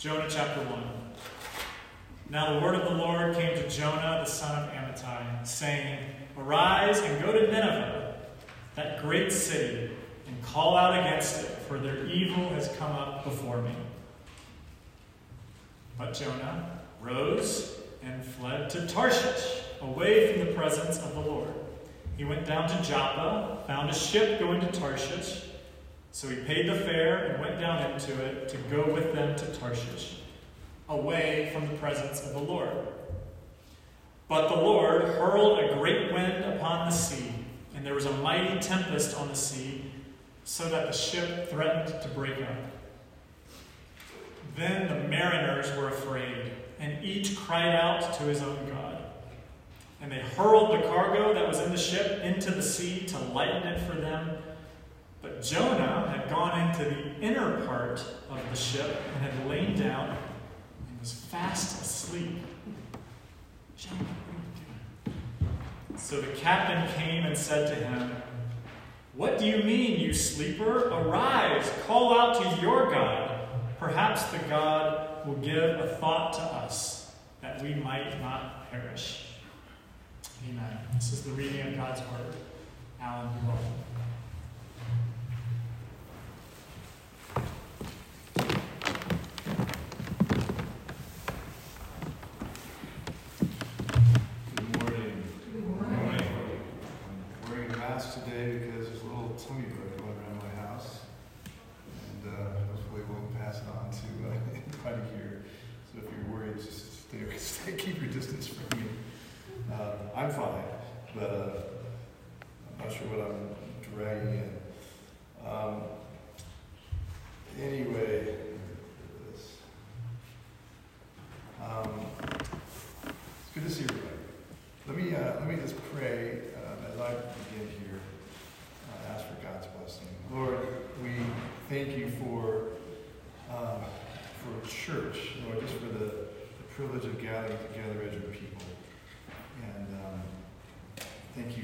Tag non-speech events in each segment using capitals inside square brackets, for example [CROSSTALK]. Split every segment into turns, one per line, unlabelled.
Jonah chapter 1. Now the word of the Lord came to Jonah the son of Amittai, saying, Arise and go to Nineveh, that great city, and call out against it, for their evil has come up before me. But Jonah rose and fled to Tarshish, away from the presence of the Lord. He went down to Joppa, found a ship going to Tarshish so he paid the fare and went down into it to go with them to Tarshish, away from the presence of the Lord. But the Lord hurled a great wind upon the sea, and there was a mighty tempest on the sea, so that the ship threatened to break up. Then the mariners were afraid, and each cried out to his own God. And they hurled the cargo that was in the ship into the sea to lighten it for them but Jonah had gone into the inner part of the ship and had lain down and was fast asleep. You? So the captain came and said to him, What do you mean, you sleeper? Arise, call out to your God. Perhaps the God will give a thought to us that we might not perish. Amen. This is the reading of God's word. Alan,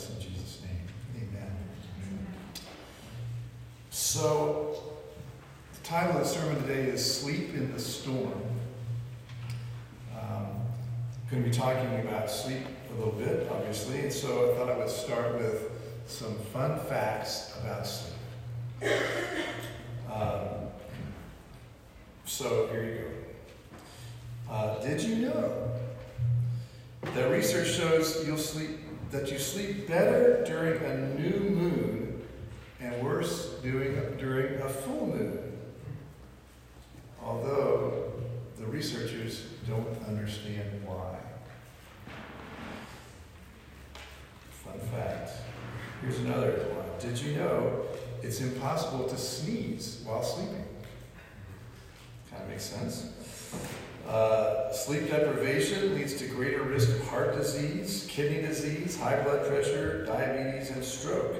this in Jesus' name. Amen. So, the title of the sermon today is Sleep in the Storm. Um, going to be talking about sleep a little bit, obviously, and so I thought I would start with some fun facts about sleep. Um, so here you go. Uh, did you know that research shows you'll sleep that you sleep better during a new moon and worse doing, during a full moon? Although the researchers don't understand why. Fun fact. Here's another one. Did you know it's impossible to sneeze while sleeping. Kind of makes sense. Uh, sleep deprivation leads to greater risk of heart disease, kidney disease, high blood pressure, diabetes, and stroke.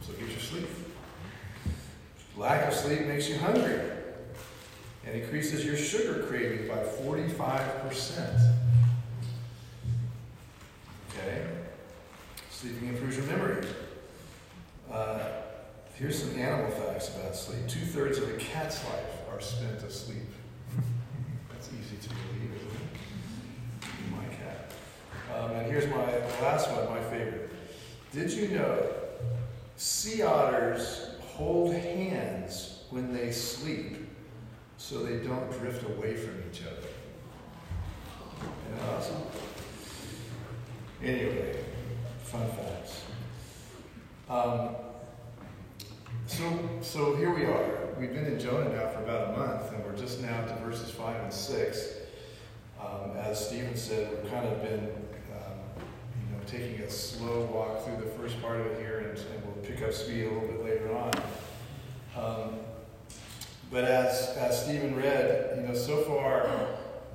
So get your sleep. Lack of sleep makes you hungry and increases your sugar craving by 45%. Okay? Sleeping improves your memory. Uh, here's some animal facts about sleep. Two thirds of a cat's life are spent asleep. [LAUGHS] That's easy to believe, isn't it? My cat. Um, and here's my last one, my favorite. Did you know sea otters hold hands when they sleep so they don't drift away from each other? That awesome? Anyway, fun facts. Um, so, so here we are. We've been in Jonah now for about a month, and we're just now to verses 5 and 6. Um, as Stephen said, we've kind of been, um, you know, taking a slow walk through the first part of it here, and, and we'll pick up speed a little bit later on. Um, but as, as Stephen read, you know, so far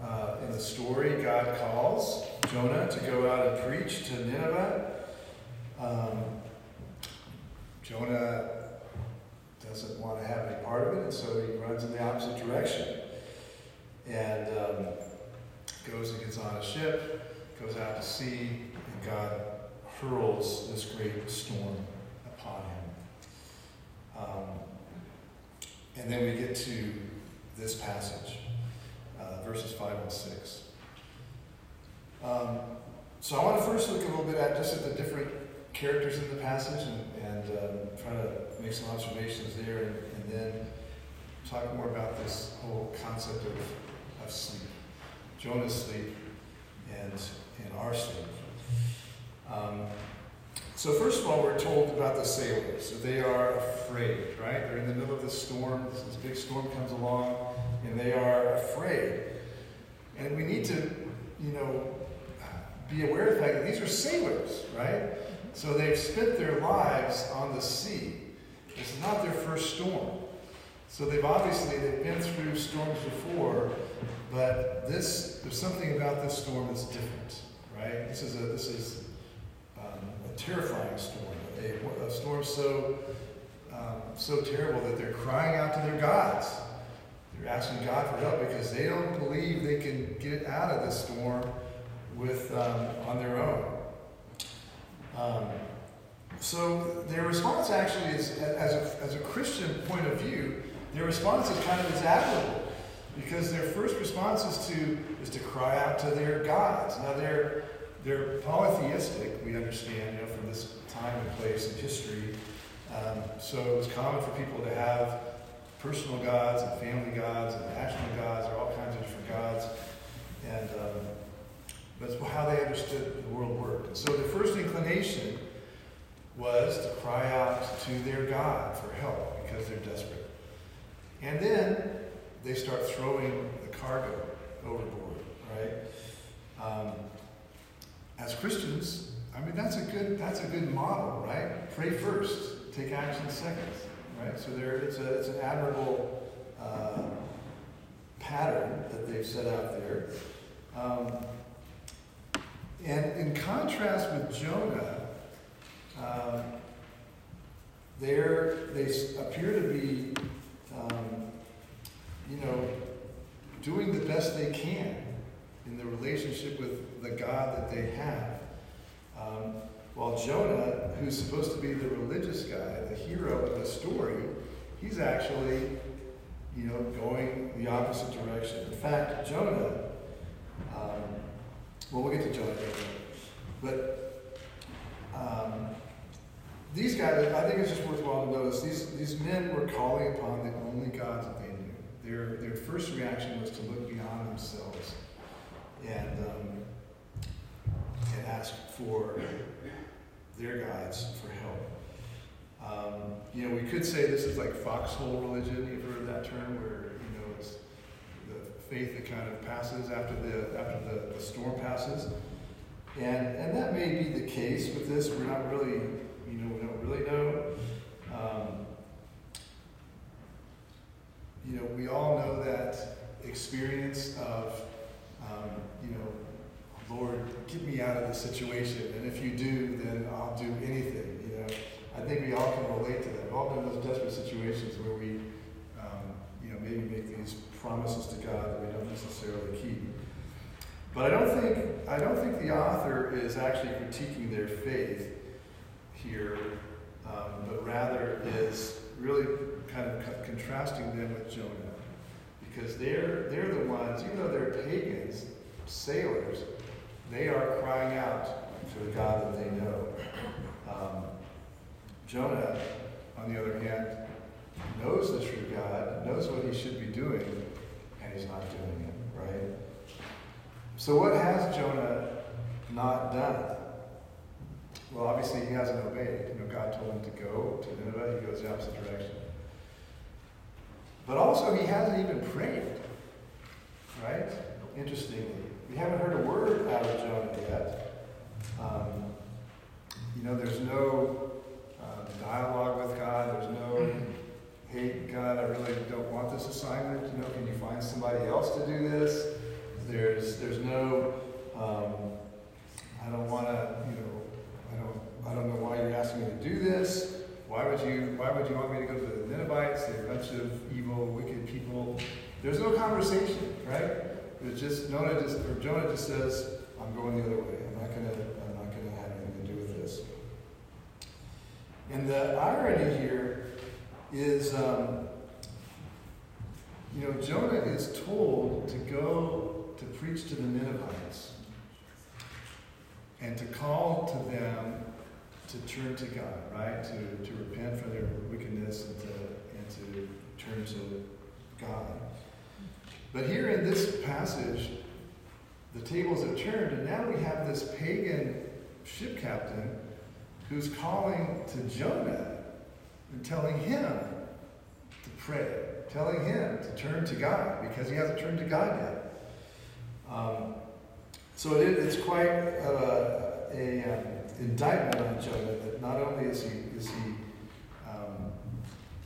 uh, in the story, God calls Jonah to go out and preach to Nineveh. Um, Jonah doesn't want to have any part of it, and so he runs in the opposite direction. And um, goes and gets on a ship, goes out to sea, and God hurls this great storm upon him. Um, and then we get to this passage, uh, verses 5 and 6. Um, so I want to first look a little bit at just at the different characters in the passage and, and um, try to make some observations there and, and, then talk more about this whole concept of, of sleep. Jonah's sleep and, and our sleep. Um, so first of all, we're told about the sailors. So they are afraid, right? They're in the middle of the storm. This, this big storm comes along, and they are afraid. And we need to, you know, be aware of the fact that these are sailors, right? So they've spent their lives on the sea. This is not their first storm. So they've obviously they've been through storms before, but this there's something about this storm that's different, right? This is a this is um, a terrifying storm, a, a storm so um, so terrible that they're crying out to their gods. They're asking God for help because they don't believe they can get out of this storm with um, on their own. So their response actually is, as a, as a Christian point of view, their response is kind of is admirable because their first response is to is to cry out to their gods. Now they're they're polytheistic. We understand, you know, from this time and place and history. Um, so it's common for people to have personal gods and family gods and national gods, or all kinds of different gods, and um, that's how they understood the world worked. And so the first inclination was to cry out to their God for help because they're desperate. And then they start throwing the cargo overboard, right? Um, as Christians, I mean that's a good that's a good model, right? Pray first, take action second, right? So there, it's a it's an admirable uh, pattern that they've set out there. Um, and in contrast with Jonah, um, there they appear to be, um, you know, doing the best they can in the relationship with the God that they have. Um, while Jonah, who's supposed to be the religious guy, the hero of the story, he's actually, you know, going the opposite direction. In fact, Jonah um, well, we'll get to Jonah later. But um, these guys, I think it's just worthwhile to notice, these, these men were calling upon the only gods that they knew. Their, their first reaction was to look beyond themselves and, um, and ask for their gods for help. Um, you know, we could say this is like foxhole religion. You've heard that term, where you know it's the faith that kind of passes after the after the, the storm passes. And and that may be the case with this. We're not really, you know, we don't really know. Um, you know, we all know that experience of, um, you know, Lord, get me out of this situation. And if you do, then I'll do anything. You know, I think we all can relate to that. We've all been in those desperate situations where we, um, you know, maybe make these promises to God that we don't necessarily keep. But I don't think I don't think the author is actually critiquing their faith here, um, but rather is really kind of co- contrasting them with Jonah, because they're they're the ones, even though they're pagans, sailors, they are crying out to the God that they know. Um, Jonah, on the other hand, knows the true God, knows what he should be doing, and he's not doing it, right? So, what has Jonah not done? Well, obviously, he hasn't obeyed. You know, God told him to go to Nineveh, he goes the opposite direction. But also, he hasn't even prayed, right? Interestingly, we haven't heard a word out of Jonah yet. Um, you know, there's no uh, dialogue with God. There's no, hey, God, I really don't want this assignment. You know, can you find somebody else to do this? There's, there's no, um, I don't want to, you know, I don't, know why you're asking me to do this. Why would you, why would you want me to go to the Ninevites? They're a bunch of evil, wicked people. There's no conversation, right? It's just Jonah just or Jonah just says, "I'm going the other way. I'm not gonna. I'm not gonna have anything to do with this." And the irony here is, um, you know, Jonah is told to go to preach to the Ninevites and to call to them to turn to God, right? To, to repent from their wickedness and to, and to turn to God. But here in this passage, the tables have turned, and now we have this pagan ship captain who's calling to Jonah and telling him to pray, telling him to turn to God because he hasn't turned to God yet. Um, so it, it's quite a, a um, indictment on Jonah that not only is he is he um,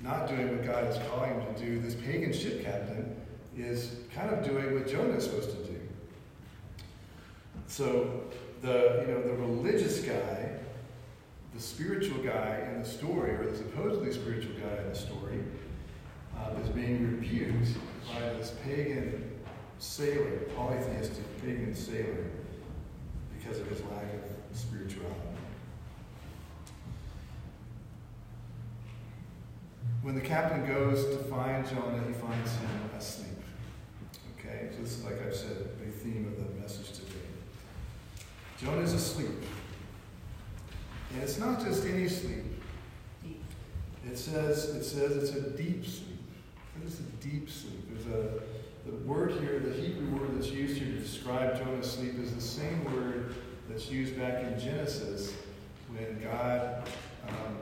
not doing what God is calling him to do, this pagan ship captain is kind of doing what Jonah is supposed to do. So the you know the religious guy, the spiritual guy in the story, or the supposedly spiritual guy in the story, uh, is being rebuked by this pagan sailor, polytheistic pagan sailor, because of his lack of spirituality. When the captain goes to find Jonah, he finds him asleep. Okay, so this is, like I've said, a big theme of the message today. Jonah is asleep. And it's not just any sleep. It says, it says it's a deep sleep. What is a deep sleep? There's a the word here, the Hebrew word that's used here to describe Jonah's sleep is the same word that's used back in Genesis when God um,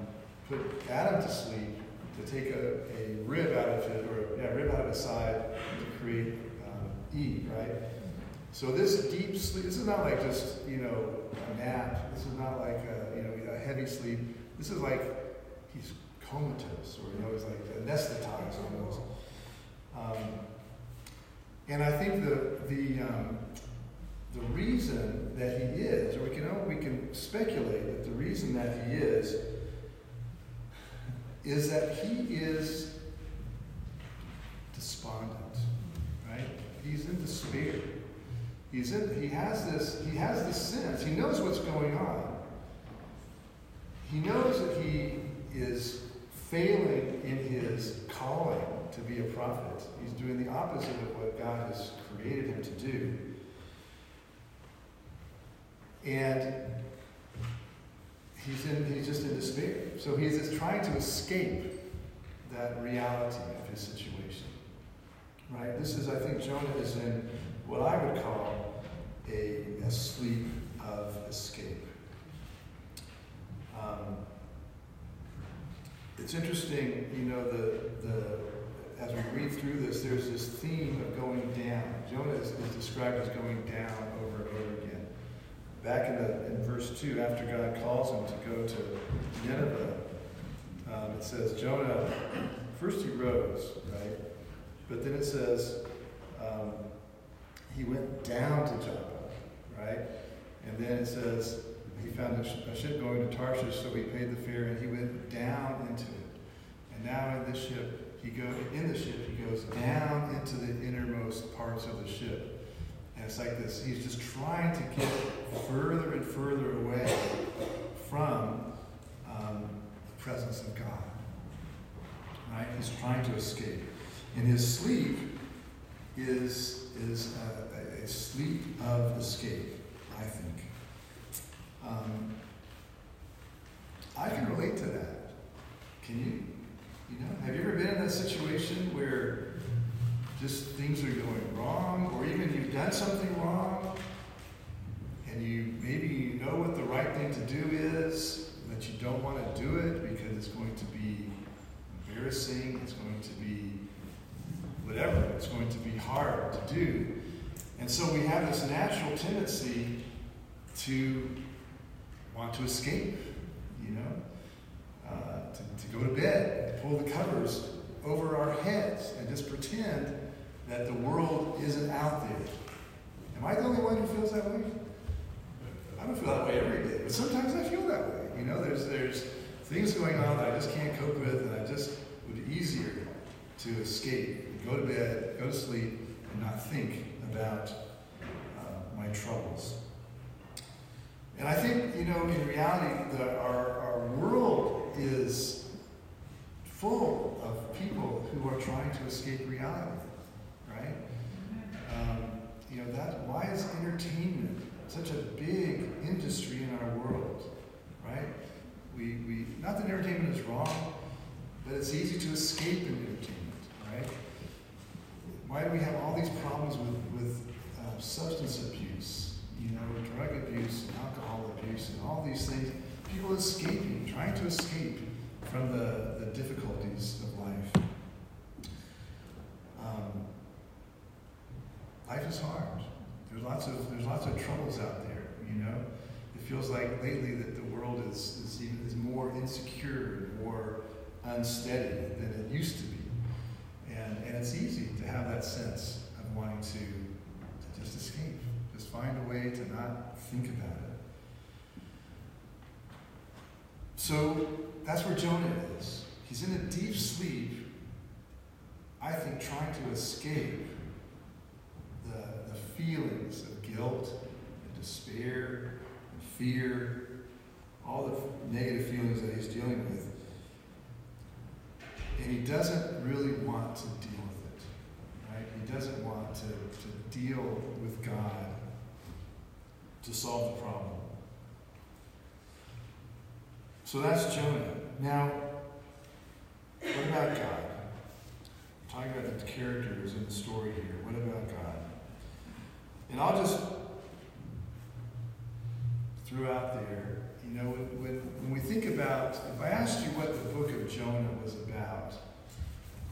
put Adam to sleep to take a, a rib out of it, or yeah, rib out of his side to create um, Eve, right? So this deep sleep, this is not like just, you know, a nap. This is not like, a, you know, a heavy sleep. This is like he's comatose, or, you know, he's like anesthetized almost. Um, and I think the, the, um, the reason that he is, or we can, we can speculate that the reason that he is, is that he is despondent, right? He's in despair. He's in, he has this, he has this sense, he knows what's going on. He knows that he is failing in his calling to be a prophet. He's doing the opposite of what God has created him to do. And he's, in, he's just in despair. So he's trying to escape that reality of his situation. Right? This is, I think, Jonah is in what I would call a, a sleep of escape. Um, it's interesting, you know, the, the as we read through this, there's this theme of going down. Jonah is, is described as going down Back in, the, in verse 2, after God calls him to go to Nineveh, um, it says, Jonah, first he rose, right? But then it says, um, he went down to Joppa, right? And then it says, he found a, ship going to Tarshish, so he paid the fare and he went down into it. And now in this ship, he goes in the ship, he goes down into the innermost parts of the ship. It's like this, he's just trying to get further and further away from um, the presence of God. Right? He's trying to escape. And his sleep is, is a, a sleep of escape, I think. Um, I can relate to that. Can you? You know, have you ever been in that situation where just things are going wrong, or even you've done something wrong, and you maybe you know what the right thing to do is, but you don't want to do it because it's going to be embarrassing, it's going to be whatever, it's going to be hard to do. And so we have this natural tendency to want to escape, you know, uh, to, to go to bed, to pull the covers over our heads, and just pretend that the world isn't out there. Am I the only one who feels that way? I don't feel that way every day, but sometimes I feel that way. You know, there's there's things going on that I just can't cope with, and I just would be easier to escape, go to bed, go to sleep, and not think about uh, my troubles. And I think, you know, in reality, the, our, our world is full of people who are trying to escape reality, right? Um, you know, that, why is entertainment such a big industry in our world, right? We, we, not that entertainment is wrong, but it's easy to escape in entertainment, right? Why do we have all these problems with, with uh, substance abuse, you know, drug abuse, and alcohol abuse, and all these things? People escaping, trying to escape from the, the difficulties of life. Um, life is hard. There's lots of there's lots of troubles out there. You know, it feels like lately that the world is is, is more insecure, more unsteady than it used to be, and and it's easy to have that sense of wanting to, to just escape, just find a way to not think about it. So that's where Jonah is. He's in a deep sleep, I think, trying to escape feelings of guilt and despair and fear, all the negative feelings that he's dealing with. And he doesn't really want to deal with it. Right? He doesn't want to, to deal with God to solve the problem. So that's Jonah. Now, what about God? Talking about the characters in the story here. What about God? And I'll just throw out there, you know, when, when, we think about, if I asked you what the book of Jonah was about,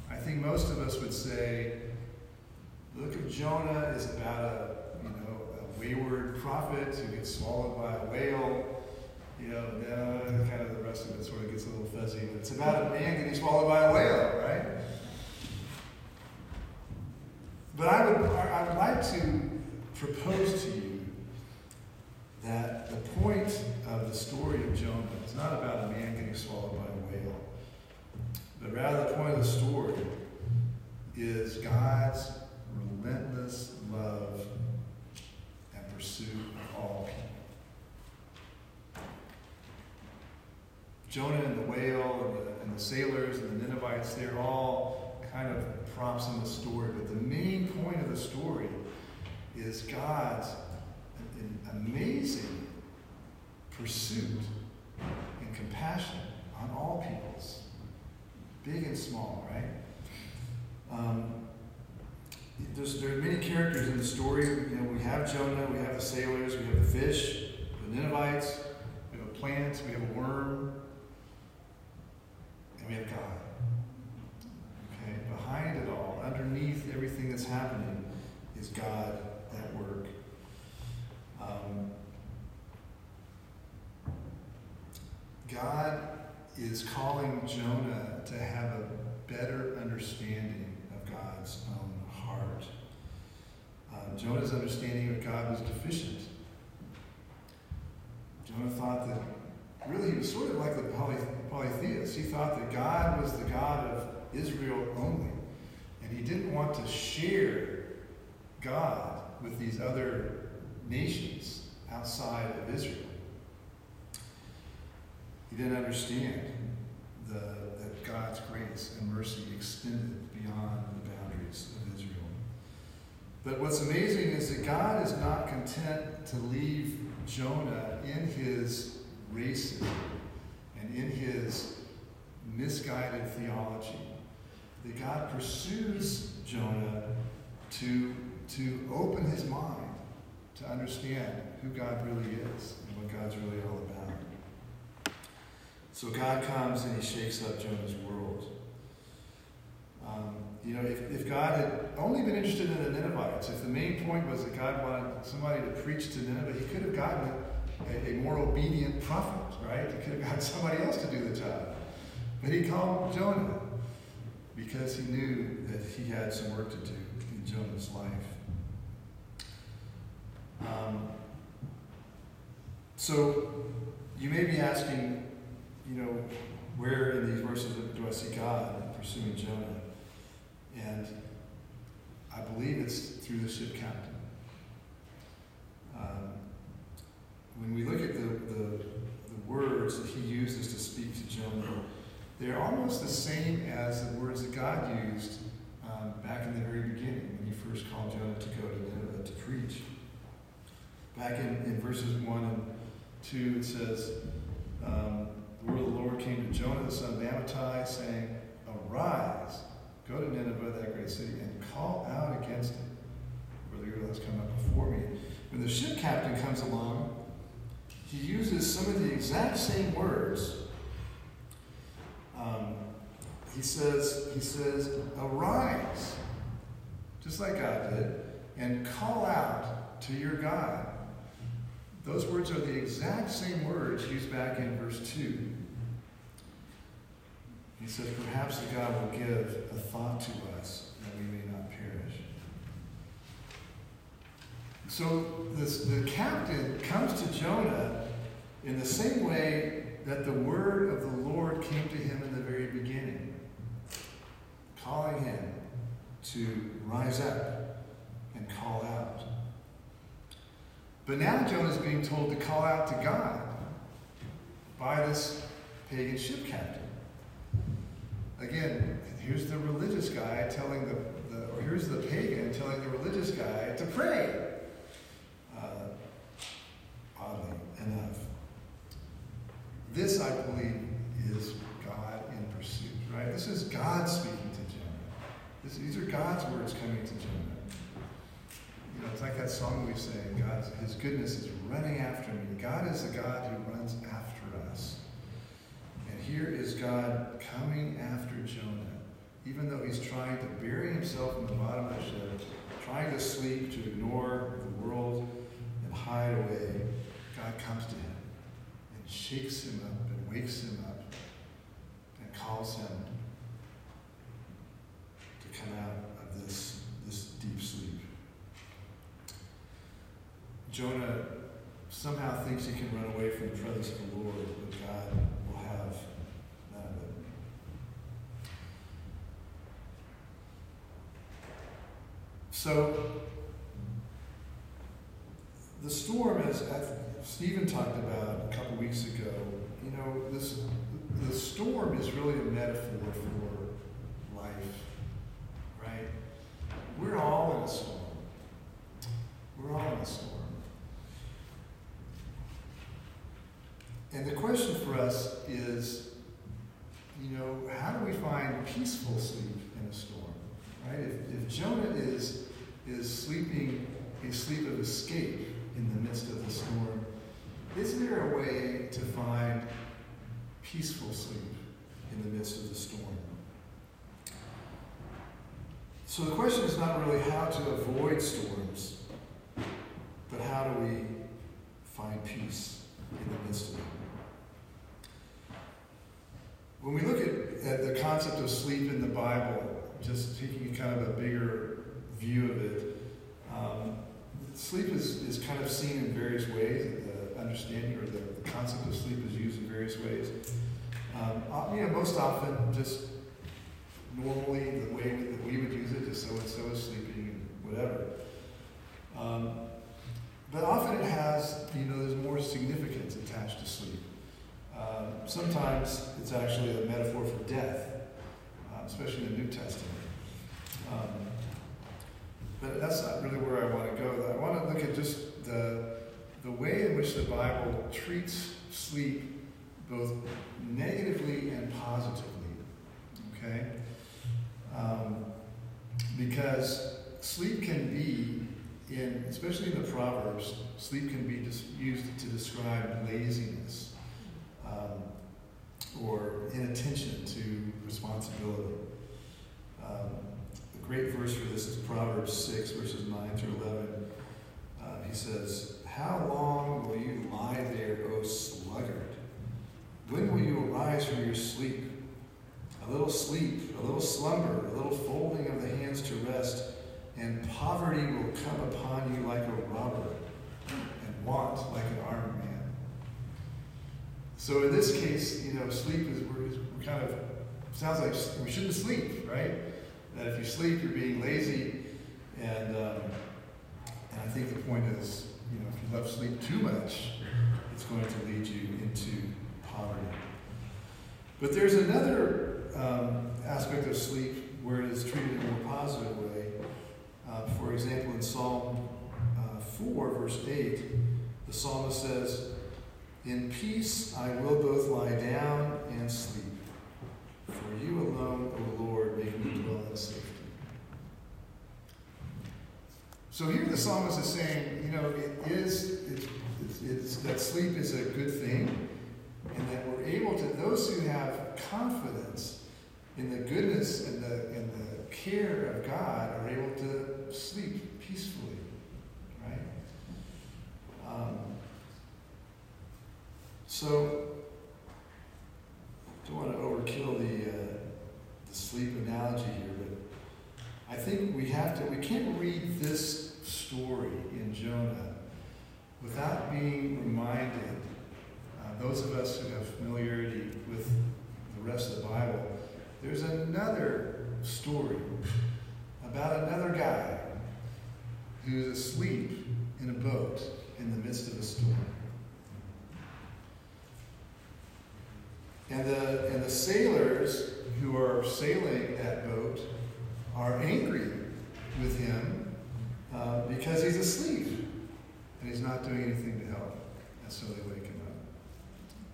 I think most of us would say, the book of Jonah is about a, you know, a wayward prophet who gets swallowed by a whale. You know, uh, kind of the rest of it sort of gets a little fuzzy, but it's about a man getting swallowed by a whale, right? But I would, I would like to propose to you that the point of the story of Jonah is not about a man getting swallowed by a whale, but rather the point of the story is God's relentless love and pursuit of all people. Jonah and the whale and the, and the sailors and the Ninevites, they're all kind of props in the story, but the main point of the story is God's amazing pursuit and compassion on all peoples, big and small, right? Um, there are many characters in the story. You know, we have Jonah, we have the sailors, we have the fish, the Ninevites, we have a plant, we have a worm, and we have God. Okay, behind it all, underneath everything that's happening, is God work. Um, God is calling Jonah to have a better understanding of God's own heart. Uh, Jonah's understanding of God was deficient. Jonah thought that really he was sort of like the poly, polytheist. He thought that God was the God of Israel only. And he didn't want to share God with these other nations outside of Israel. He didn't understand the, that God's grace and mercy extended beyond the boundaries of Israel. But what's amazing is that God is not content to leave Jonah in his racism and in his misguided theology. That God pursues Jonah to, to open his mind to understand who God really is and what God's really all about. So God comes and he shakes up Jonah's world. Um, you know, if, if God had only been interested in the Ninevites, if the main point was that God wanted somebody to preach to Nineveh, he could have gotten a, a more obedient prophet, right? He could have got somebody else to do the job. But he called Jonah because he knew that he had some work to do in Jonah's life. Um, so you may be asking, you know, where in these verses do I see God pursuing Jonah? And I believe it's through the ship captain. Um, when we look at the, the, the, words that he uses to speak to Jonah, they're almost the same as the words that God used um, back in the very beginning when he first called Jonah to go to Nineveh to preach. Back in, in verses 1 and 2, it says, um, The word of the Lord came to Jonah, the son of Amittai, saying, Arise, go to Nineveh, that great city, and call out against it, for the girl has come up before me. When the ship captain comes along, he uses some of the exact same words. Um, he says, he says, arise, just like God did, and call out to your God. Those words are the exact same words used back in verse 2. He says, Perhaps God will give a thought to us that we may not perish. So this, the captain comes to Jonah in the same way that the word of the Lord came to him in the very beginning, calling him to rise up and call out. But now Jonah is being told to call out to God by this pagan ship captain. Again, here's the religious guy telling the, the or here's the pagan telling the religious guy to pray. Uh, oddly enough. This, I believe, is God in pursuit, right? This is God speaking to Jonah. These are God's words coming to Jonah. You know, it's like that song we sing, God's His goodness is running after me. God is a God who runs after us. And here is God coming after Jonah, even though he's trying to bury himself in the bottom of the ship, trying to sleep, to ignore the world and hide away. God comes to him and shakes him up and wakes him up and calls him to come out of this, this deep sleep. Jonah somehow thinks he can run away from the presence of the Lord, but God will have none of it. So, the storm, as Stephen talked about a couple weeks ago, you know, this the storm is really a metaphor for life, right? We're all in a storm. We're all in a storm. And the question for us is, you know, how do we find peaceful sleep in a storm? Right? If, if Jonah is is sleeping a sleep of escape in the midst of the storm, is there a way to find peaceful sleep in the midst of the storm? So the question is not really how to avoid storms, but how do we find peace in the midst of them? When we look at, at the concept of sleep in the Bible, just taking kind of a bigger view of it, um, sleep is, is kind of seen in various ways. The understanding or the, the concept of sleep is used in various ways. Um, uh, you know, most often just normally the way that we would use it, just so and so is sleeping and whatever. Um, but often it has, you know, there's more significance attached to sleep. Um, sometimes it's actually a metaphor for death, uh, especially in the New Testament. Um, but that's not really where I want to go. I want to look at just the, the way in which the Bible treats sleep both negatively and positively. Okay? Um, because sleep can be, in especially in the Proverbs, sleep can be used to describe laziness um, or inattention to responsibility. Um, a great verse for this is Proverbs 6, verses 9 through 11. Uh, he says, How long will you lie there, O sluggard? When will you arise from your sleep? A little sleep, a little slumber, a little folding of the hands to rest, and poverty will come upon you like a robber, and want like an armed man. So in this case, you know, sleep is we're, we're kind of sounds like we shouldn't sleep, right? That if you sleep, you're being lazy, and um, and I think the point is, you know, if you love sleep too much, it's going to lead you into poverty. But there's another um, aspect of sleep where it is treated in a positive way. Uh, for example, in Psalm uh, 4, verse 8, the psalmist says, In peace I will both lie down and sleep. For you alone, O Lord, make me dwell in safety. So here the psalmist is saying, you know, it is, it's, it's, it's, that sleep is a good thing, and that we're able to, those who have confidence in the goodness and the, and the care of God are able to sleep peacefully, right? Um, so, don't want to overkill the, uh, the sleep analogy here, but I think we have to, we can't read this story in Jonah without being reminded, uh, those of us who have familiarity with the rest of the Bible, there's another story about another guy who's asleep in a boat in the midst of a storm. And the, and the sailors who are sailing that boat are angry with him uh, because he's asleep and he's not doing anything to help. And so they wake him up.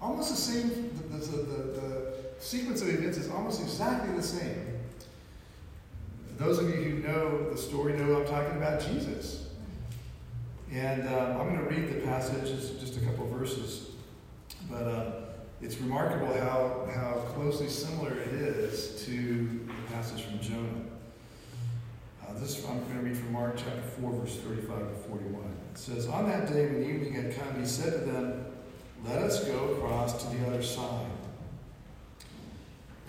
Almost the same, the, the, the, the sequence of events is almost exactly the same. Those of you who know the story know I'm talking about Jesus. And um, I'm going to read the passage, it's just a couple verses. But uh, it's remarkable how, how closely similar it is to the passage from Jonah. Uh, this I'm going to read from Mark chapter 4, verse 35 to 41. It says, On that day when evening had come, he said to them, Let us go across to the other side.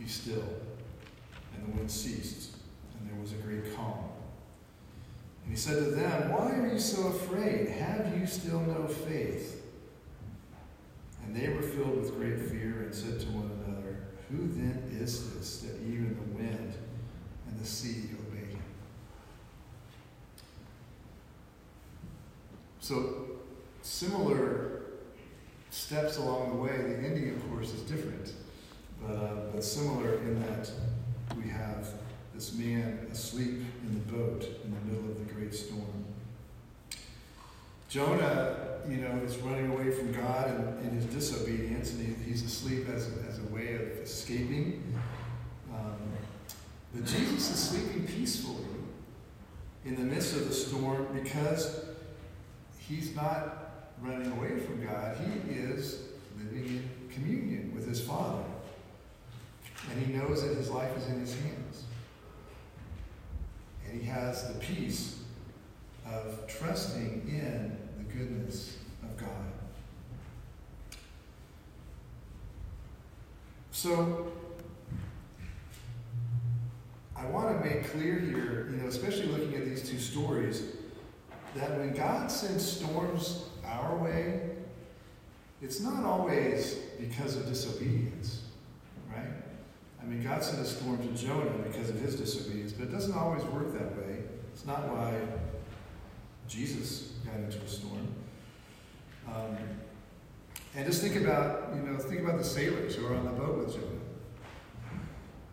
be still. And the wind ceased, and there was a great calm. And he said to them, Why are you so afraid? Have you still no faith? And they were filled with great fear and said to one another, Who then is this that even the wind and the sea obey him? So, similar steps along the way. The ending, of course, is different, but, uh, but similar in that we have this man asleep in the boat in the middle of the great storm. Jonah, you know, is running away from God in his disobedience, and he, he's asleep as a, as a way of escaping. Um, but Jesus is sleeping peacefully in the midst of the storm because he's not running away from God. He is living in communion with his Father. And he knows that his life is in his hands. And he has the peace of trusting in the goodness of God. So, I want to make clear here, you know, especially looking at these two stories, that when God sends storms our way, it's not always because of disobedience? I mean, God sent a storm to Jonah because of his disobedience, but it doesn't always work that way. It's not why Jesus got into a storm. Um, and just think about, you know, think about the sailors who were on the boat with Jonah.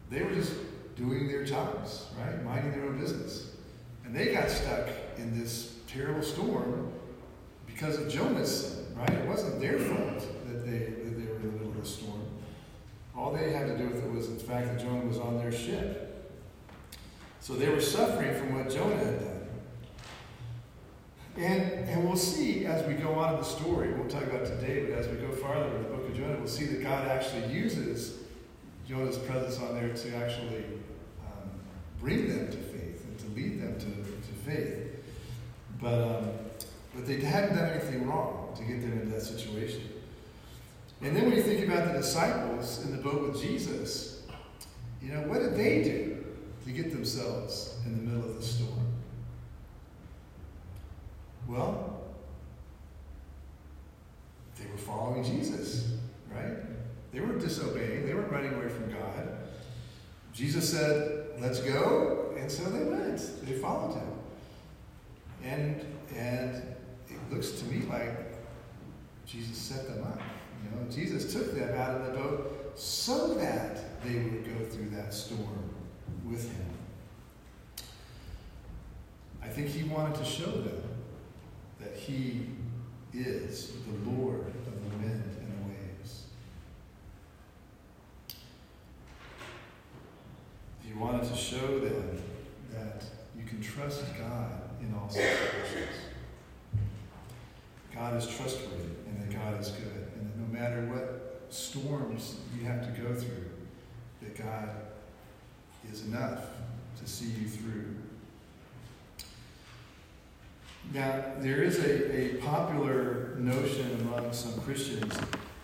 They were just doing their jobs, right? Minding their own business. And they got stuck in this terrible storm because of Jonah's sin, right? It wasn't their fault that they, that they were in the middle of the storm. All they had to do with it was the fact that Jonah was on their ship. So they were suffering from what Jonah had done. And, and we'll see as we go on in the story, we'll talk about today, but as we go farther in the book of Jonah, we'll see that God actually uses Jonah's presence on there to actually um, bring them to faith and to lead them to, to faith. But, um, but they hadn't done anything wrong to get them into that situation. And then when you think about the disciples in the boat with Jesus, you know, what did they do to get themselves in the middle of the storm? Well, they were following Jesus, right? They weren't disobeying, they weren't running away from God. Jesus said, Let's go, and so they went. They followed him. And and it looks to me like Jesus set them up. You know, Jesus took them out of the boat so that they would go through that storm with him. I think he wanted to show them that he is the Lord of the wind and the waves. He wanted to show them that you can trust God in all situations. God is trustworthy and that God is good, no matter what storms you have to go through, that God is enough to see you through now, there is a, a popular notion among some Christians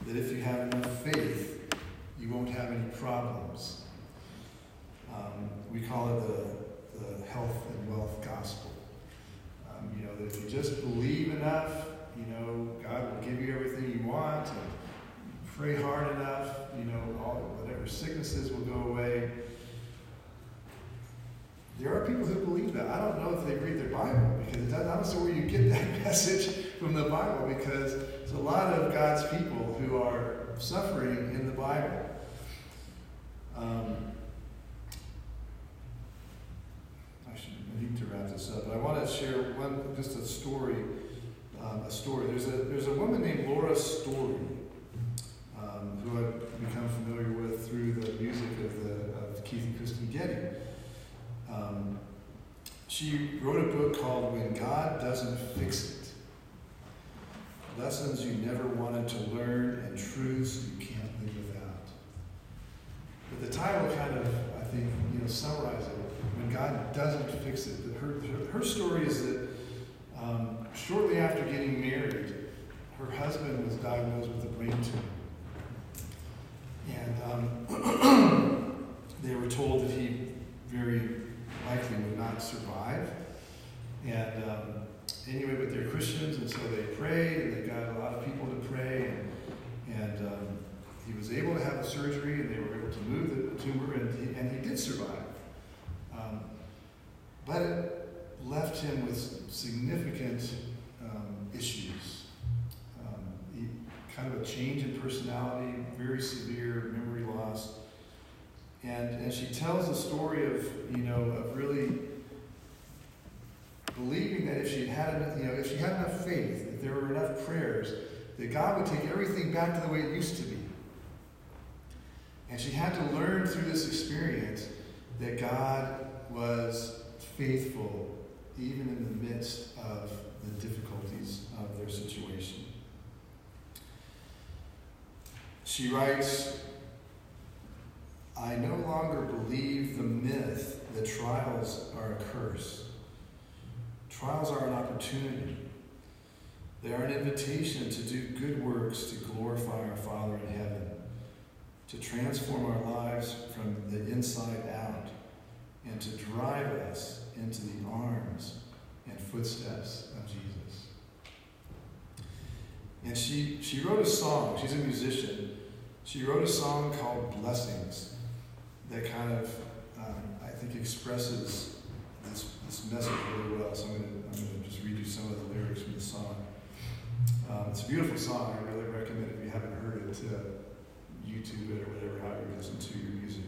that if you have enough faith, you won't have any problems. Um, we call it the, the health and wealth gospel. Um, you know, that if you just believe enough, know, God will give you everything you want, and pray hard enough, you know, all whatever sicknesses will go away. There are people who believe that. I don't know if they read their Bible because I don't know where you get that [LAUGHS] message from the Bible because there's a lot of God's people who are suffering in the Bible. Um, I should I need to wrap this up, but I want to share one just a story. Um, a story. There's a there's a woman named Laura Story um, who I've become familiar with through the music of the of Keith and Kristyn Getty. Um, she wrote a book called When God Doesn't Fix It Lessons You Never Wanted to Learn and Truths You Can't Live Without. But the title kind of, I think, you know, summarizes it. When God doesn't fix it. Her, her story is that um, shortly after getting married, her husband was diagnosed with a brain tumor. And um, [CLEARS THROAT] they were told that he very likely would not survive. And um, anyway, but they're Christians, and so they prayed, and they got a lot of people to pray, and, and um, he was able to have the surgery, and they were able to move the tumor, and he, and he did survive. Um, but it left him with significant um, issues. Um, kind of a change in personality, very severe memory loss. And, and she tells a story of, you know, of really believing that if she had enough, you know, if she had enough faith, if there were enough prayers, that God would take everything back to the way it used to be. And she had to learn through this experience that God was faithful even in the midst of the difficulties of their situation. She writes, I no longer believe the myth that trials are a curse. Trials are an opportunity. They are an invitation to do good works to glorify our Father in heaven, to transform our lives from the inside out, and to drive us into the arms and footsteps of Jesus. And she, she wrote a song, she's a musician. She wrote a song called Blessings that kind of, um, I think, expresses this, this message really well. So I'm going to just read you some of the lyrics from the song. Um, it's a beautiful song. I really recommend it if you haven't heard it YouTube it or whatever, however you listen to your music.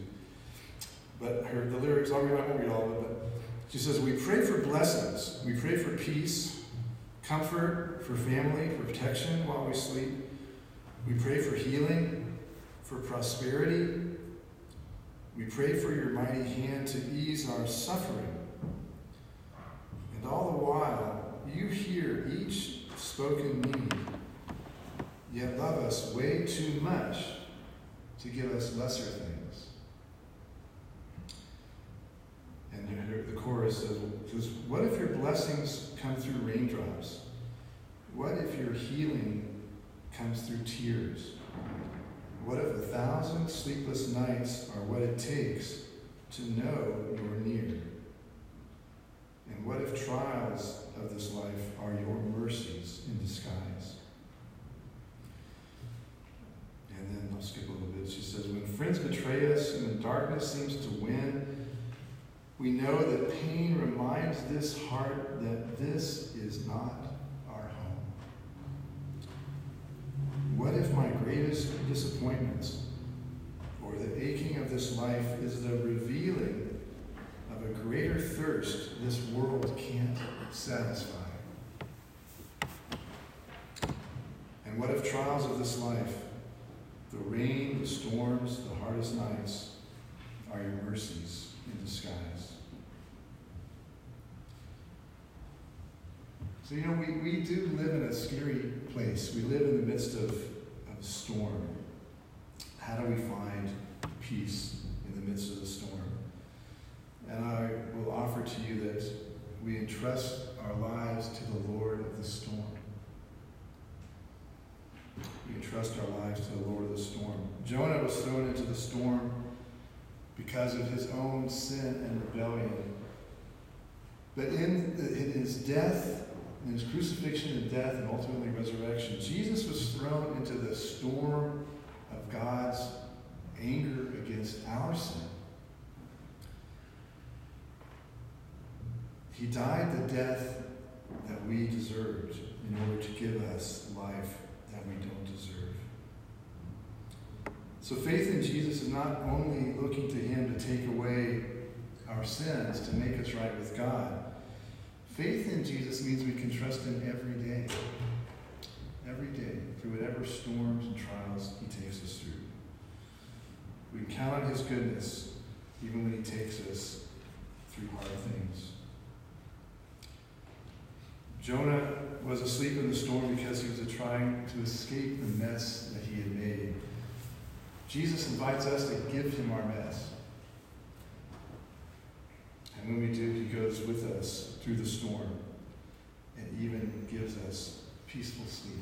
But her, the lyrics, I'll read, I won't read all of it, but she says, We pray for blessings, we pray for peace, comfort for family, for protection while we sleep. We pray for healing, for prosperity. We pray for your mighty hand to ease our suffering. And all the while, you hear each spoken need, yet love us way too much to give us lesser things. And the chorus says, what if your blessings come through raindrops? What if your healing comes through tears? What if a thousand sleepless nights are what it takes to know you're near? And what if trials of this life are your mercies in disguise? And then I'll skip a little bit. She says, When friends betray us and the darkness seems to win, we know that pain reminds this heart that this is not our home. What if my greatest disappointments or the aching of this life is the revealing of a greater thirst this world can't satisfy? And what if trials of this life, the rain, the storms, the hardest nights, are your mercies in disguise? So, you know, we, we do live in a scary place. We live in the midst of, of a storm. How do we find peace in the midst of the storm? And I will offer to you that we entrust our lives to the Lord of the storm. We entrust our lives to the Lord of the storm. Jonah was thrown into the storm because of his own sin and rebellion. But in his death, in his crucifixion and death and ultimately resurrection, Jesus was thrown into the storm of God's anger against our sin. He died the death that we deserved in order to give us life that we don't. So faith in Jesus is not only looking to him to take away our sins, to make us right with God. Faith in Jesus means we can trust him every day. Every day, through whatever storms and trials he takes us through. We can count on his goodness even when he takes us through hard things. Jonah was asleep in the storm because he was trying to escape the mess that he had made. Jesus invites us to give him our mess. And when we do, he goes with us through the storm and even gives us peaceful sleep